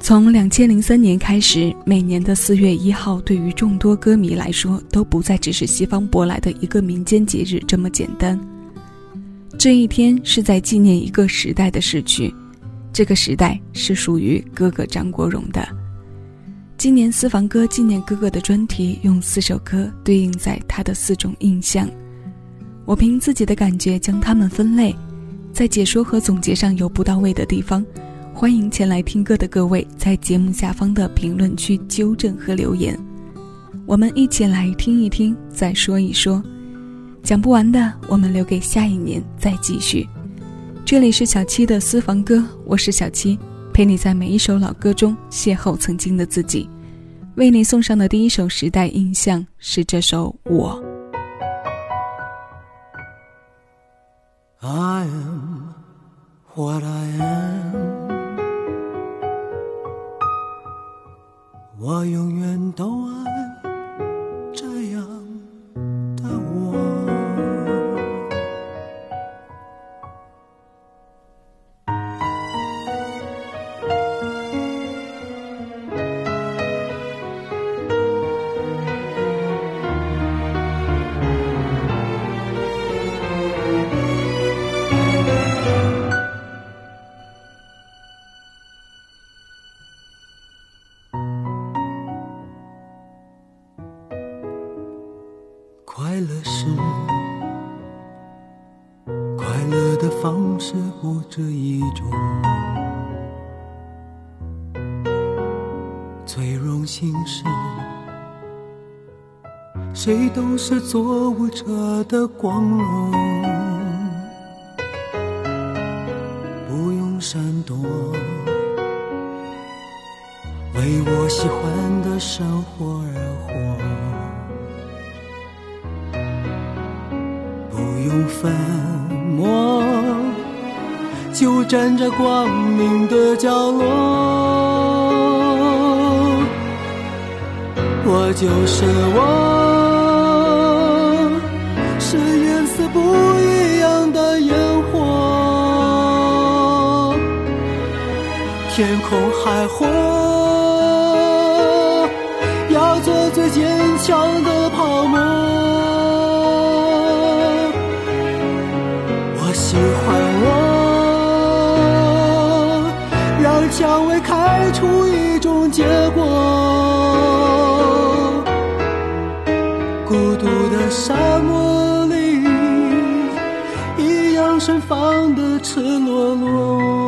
从两千零三年开始，每年的四月一号，对于众多歌迷来说，都不再只是西方舶来的一个民间节日这么简单。这一天是在纪念一个时代的逝去，这个时代是属于哥哥张国荣的。今年私房歌纪念哥哥的专题，用四首歌对应在他的四种印象。我凭自己的感觉将它们分类，在解说和总结上有不到位的地方。欢迎前来听歌的各位在节目下方的评论区纠正和留言，我们一起来听一听，再说一说，讲不完的我们留给下一年再继续。这里是小七的私房歌，我是小七，陪你在每一首老歌中邂逅曾经的自己。为你送上的第一首时代印象是这首《我》。I am what I am. 我永远都爱。是不这一种最荣幸是，谁都是做舞者的光荣，不用闪躲，为我喜欢的生活而活，不用分。就站在光明的角落，我就是我，是颜色不一样的烟火，天空海阔，要做最坚强的出一种结果，孤独的沙漠里，一样盛放的赤裸裸。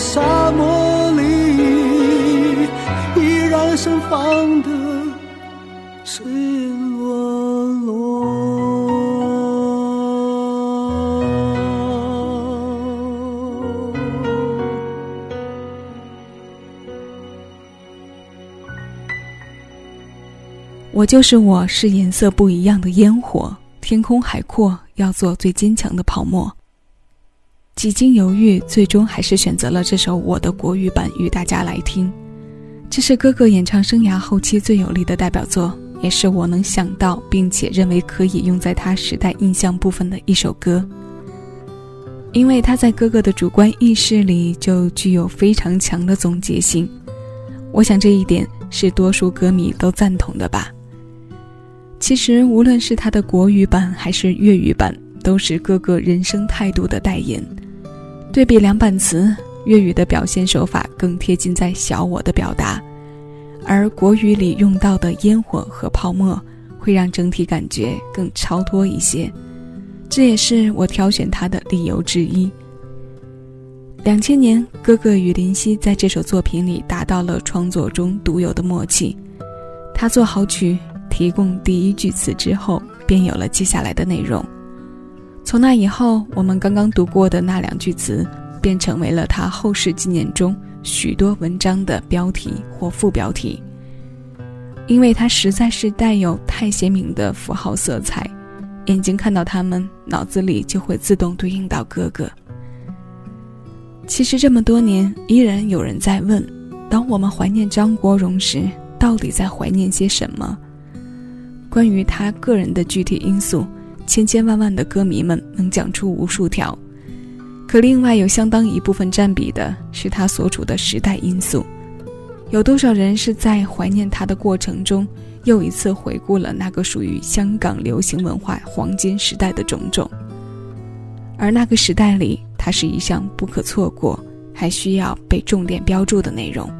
沙漠里，依然盛放的赤裸裸。我就是我，是颜色不一样的烟火。天空海阔，要做最坚强的泡沫。几经犹豫，最终还是选择了这首我的国语版与大家来听。这是哥哥演唱生涯后期最有力的代表作，也是我能想到并且认为可以用在他时代印象部分的一首歌。因为他在哥哥的主观意识里就具有非常强的总结性，我想这一点是多数歌迷都赞同的吧。其实，无论是他的国语版还是粤语版，都是各个人生态度的代言。对比两版词，粤语的表现手法更贴近在小我的表达，而国语里用到的烟火和泡沫，会让整体感觉更超脱一些。这也是我挑选它的理由之一。两千年，哥哥与林夕在这首作品里达到了创作中独有的默契。他做好曲，提供第一句词之后，便有了接下来的内容。从那以后，我们刚刚读过的那两句词，便成为了他后世纪念中许多文章的标题或副标题。因为它实在是带有太鲜明的符号色彩，眼睛看到它们，脑子里就会自动对应到哥哥。其实这么多年，依然有人在问：当我们怀念张国荣时，到底在怀念些什么？关于他个人的具体因素，千千万万的歌迷们能讲出无数条。可另外有相当一部分占比的是他所处的时代因素。有多少人是在怀念他的过程中，又一次回顾了那个属于香港流行文化黄金时代的种种？而那个时代里。它是一项不可错过，还需要被重点标注的内容。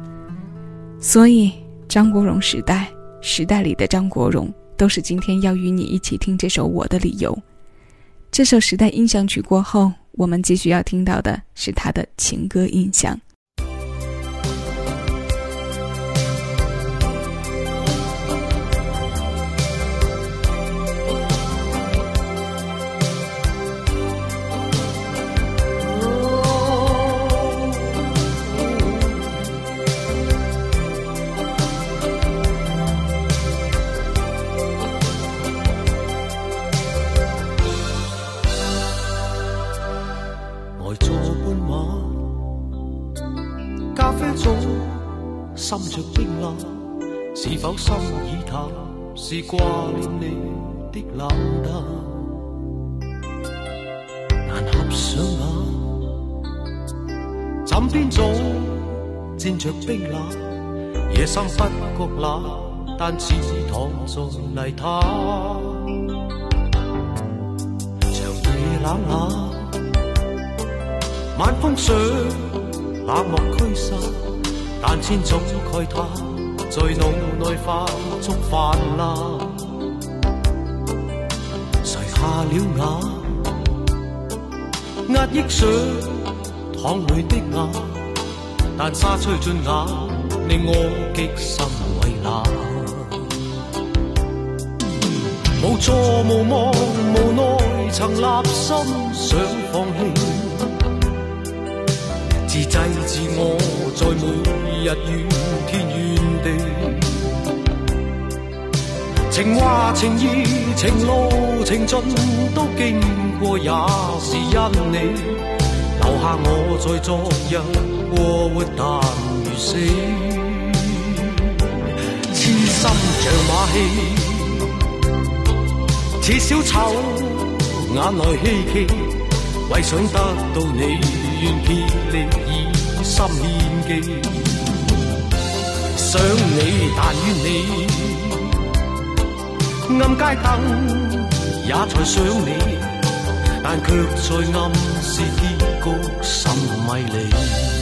所以，张国荣时代、时代里的张国荣，都是今天要与你一起听这首《我的理由》。这首时代印象曲过后，我们继续要听到的是他的情歌印象。是否心已淡？是挂念你的冷淡，难合上眼。枕边早沾着冰冷，夜深不觉冷，但似躺在泥潭。长夜冷冷，晚风想冷漠驱散。但千种慨叹在脑内化作泛滥，垂下了眼，压抑上淌泪的眼，但沙吹进眼，令我极心为难。无助无望无奈，曾立心想放弃。自制自我，在每日怨天怨情话情意情路情尽都经过，也是因你留下我在昨日过活但如死，痴心像马戏，似小丑眼内希冀，为想得到你。愿竭力以心献技，想你但愿你，暗街灯也在想你，但却在暗示结局甚迷离。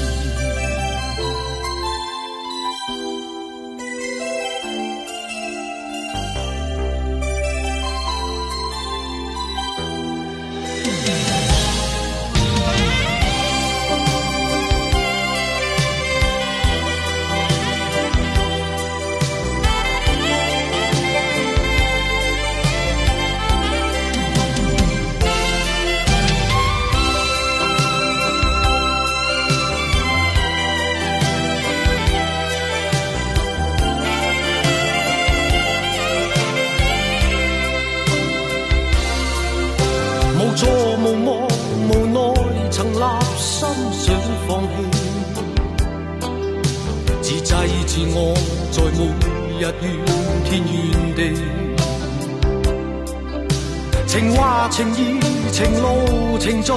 情话情义情路情尽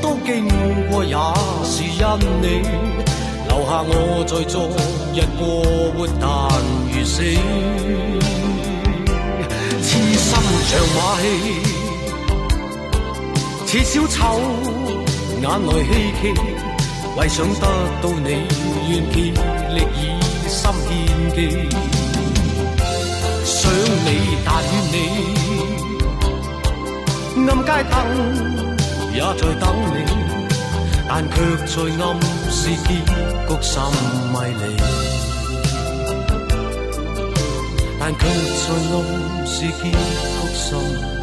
都经过，也是因你留下我在昨日过活但如死，痴心像马戏，似小丑，眼内希冀，为想得到你，愿竭力以心献技。想你，但愿你，暗街灯也在等你。但却在暗示结局甚迷离，但却在暗示结局甚。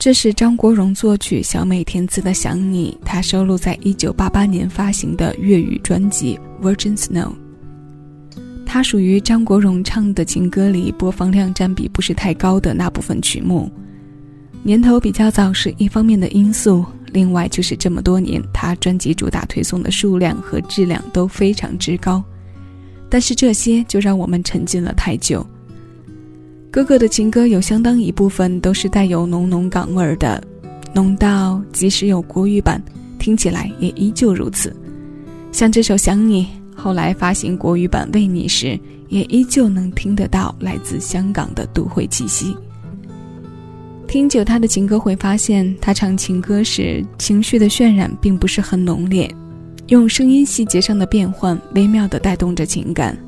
这是张国荣作曲、小美填词的《想你》，它收录在1988年发行的粤语专辑《Virgin Snow》。它属于张国荣唱的情歌里播放量占比不是太高的那部分曲目。年头比较早是一方面的因素，另外就是这么多年他专辑主打推送的数量和质量都非常之高。但是这些就让我们沉浸了太久。哥哥的情歌有相当一部分都是带有浓浓港味儿的，浓到即使有国语版，听起来也依旧如此。像这首《想你》，后来发行国语版《为你》时，也依旧能听得到来自香港的都会气息。听久他的情歌会发现，他唱情歌时情绪的渲染并不是很浓烈，用声音细节上的变换，微妙地带动着情感。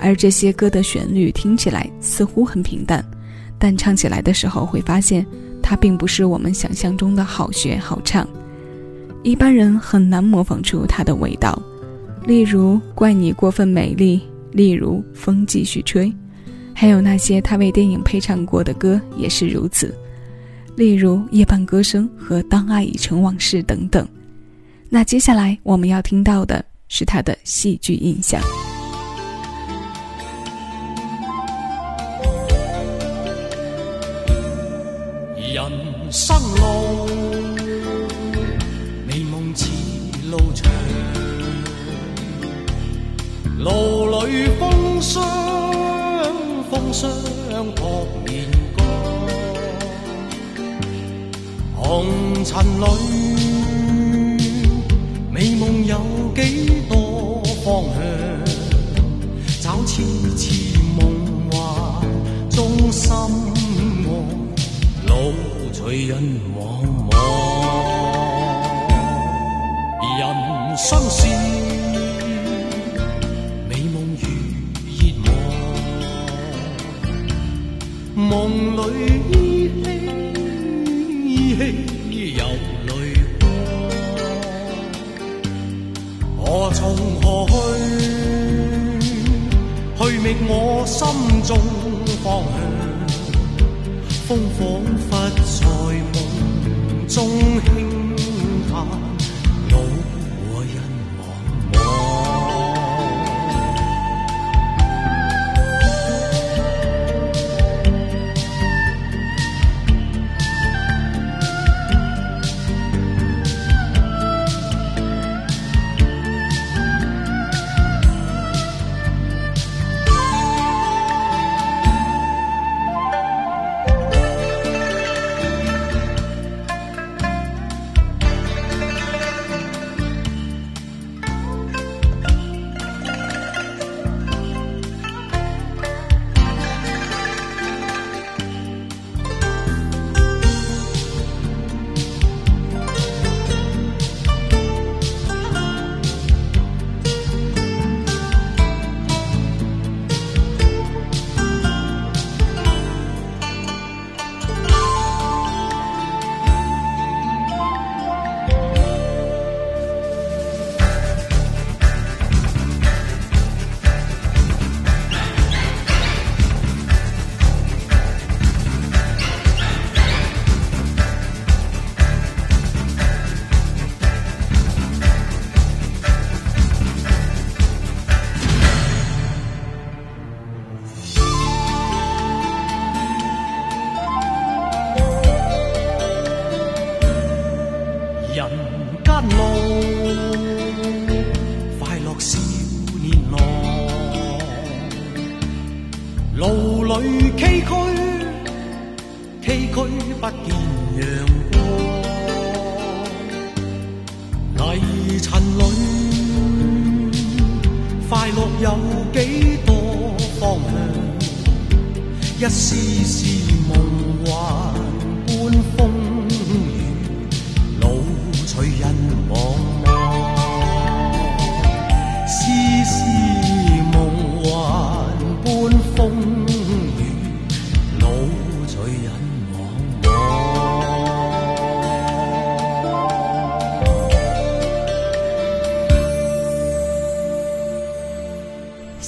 而这些歌的旋律听起来似乎很平淡，但唱起来的时候会发现，它并不是我们想象中的好学好唱，一般人很难模仿出它的味道。例如《怪你过分美丽》，例如《风继续吹》，还有那些他为电影配唱过的歌也是如此，例如《夜半歌声》和《当爱已成往事》等等。那接下来我们要听到的是他的戏剧印象。路，美梦似路长，路里风霜，风霜扑面干，红尘里，美梦有几多方向？找痴痴梦幻中心路。随人茫茫，人生是美梦如热望，梦里依稀依稀有泪光，何从何去？去觅我心中方向。风仿佛中兴。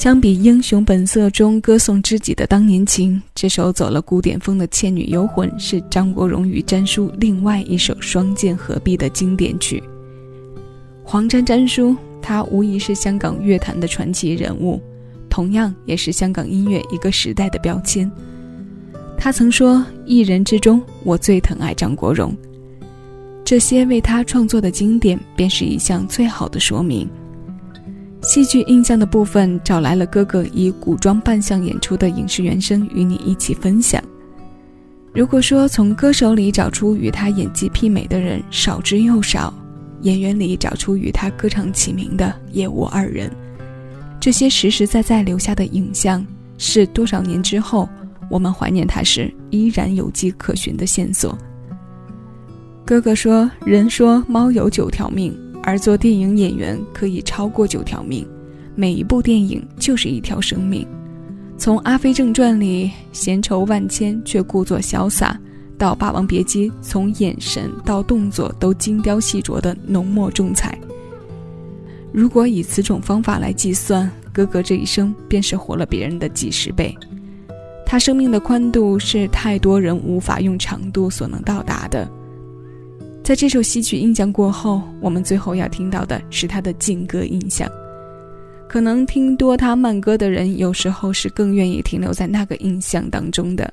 相比《英雄本色》中歌颂知己的当年情，这首走了古典风的《倩女幽魂》是张国荣与詹叔另外一首双剑合璧的经典曲。黄沾詹叔，他无疑是香港乐坛的传奇人物，同样也是香港音乐一个时代的标签。他曾说：“艺人之中，我最疼爱张国荣。”这些为他创作的经典，便是一项最好的说明。戏剧印象的部分，找来了哥哥以古装扮相演出的影视原声与你一起分享。如果说从歌手里找出与他演技媲美的人少之又少，演员里找出与他歌唱齐名的也无二人。这些实实在在留下的影像，是多少年之后我们怀念他时依然有迹可循的线索。哥哥说：“人说猫有九条命。”而做电影演员可以超过九条命，每一部电影就是一条生命。从《阿飞正传》里闲愁万千却故作潇洒，到《霸王别姬》从眼神到动作都精雕细琢的浓墨重彩。如果以此种方法来计算，哥哥这一生便是活了别人的几十倍。他生命的宽度是太多人无法用长度所能到达的。在这首戏曲印象过后，我们最后要听到的是他的劲歌印象。可能听多他慢歌的人，有时候是更愿意停留在那个印象当中的。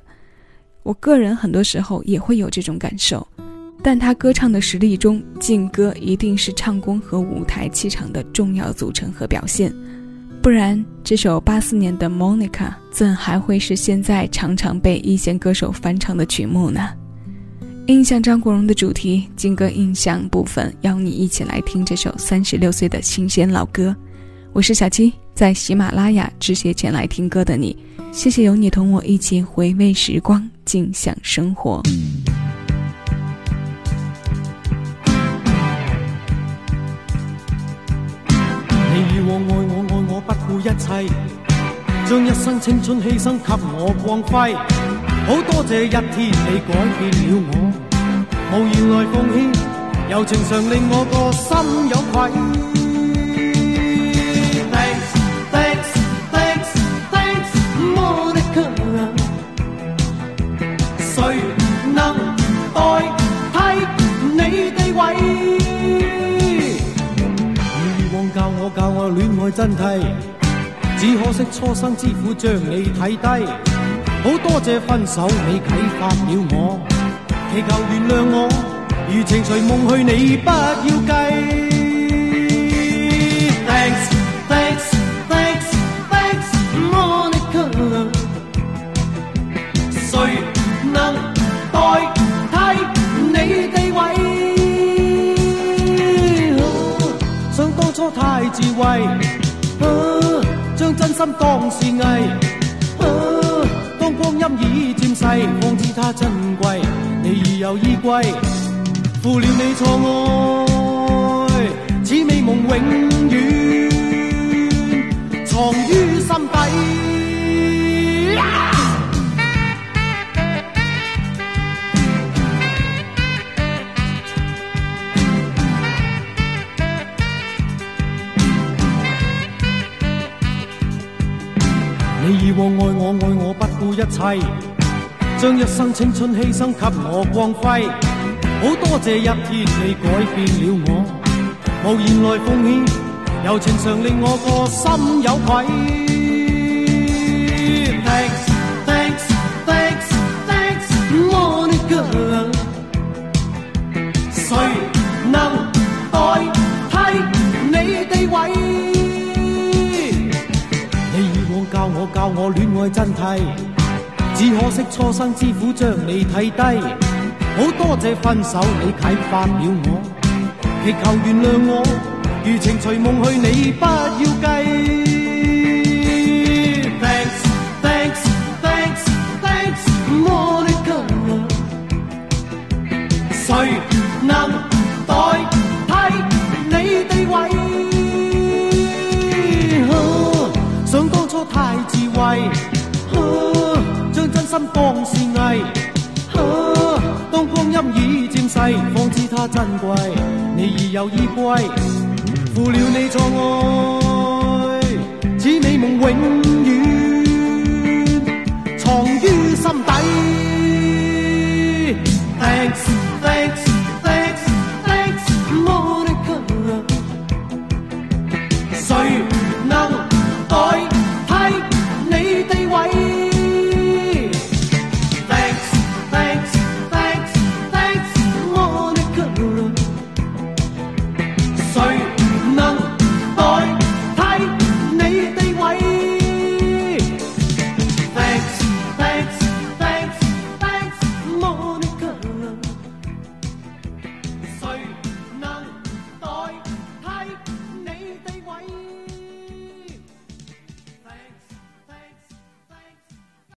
我个人很多时候也会有这种感受，但他歌唱的实力中，劲歌一定是唱功和舞台气场的重要组成和表现，不然这首八四年的《Monica》怎还会是现在常常被一线歌手翻唱的曲目呢？印象张国荣的主题金歌印象部分，邀你一起来听这首三十六岁的新鲜老歌。我是小七，在喜马拉雅致谢前来听歌的你，谢谢有你同我一起回味时光，尽享生活。你以往爱我爱我不顾一切，将一生青春牺牲给我光辉。好多谢一天你改变了我，无言来奉献，柔情常令我个心有愧。Thanks, thanks, thanks, thanks, Monica。谁能代替你地位？以往教我教我恋爱真谛，只可惜初生之虎将你睇低。好多谢分手，你启发了我，祈求原谅我，如情随梦去，你不要计。Thanks, thanks, thanks, thanks, Monica。谁能代替你地位？想当初太自卫，将真心当是艺。心已渐逝，方知它珍贵。你已有依归，负了你错爱，此美梦永远藏于心你以往爱我爱我不顾一切，将一生青春牺牲给我光辉。好多谢一天你改变了我，无言来奉献，柔情常令我个心有愧。教我恋爱真谛，只可惜初生之虎将你睇低，好多谢分手你启发了我，祈求原谅我，如情随梦去你不要计。Thanks thanks thanks thanks Monica，誰能代替你地位？啊想当初太智慰，啊、将真心当是艺、啊。当光阴已渐逝，方知它珍贵。你已有依归，负了你错爱，只美梦永远。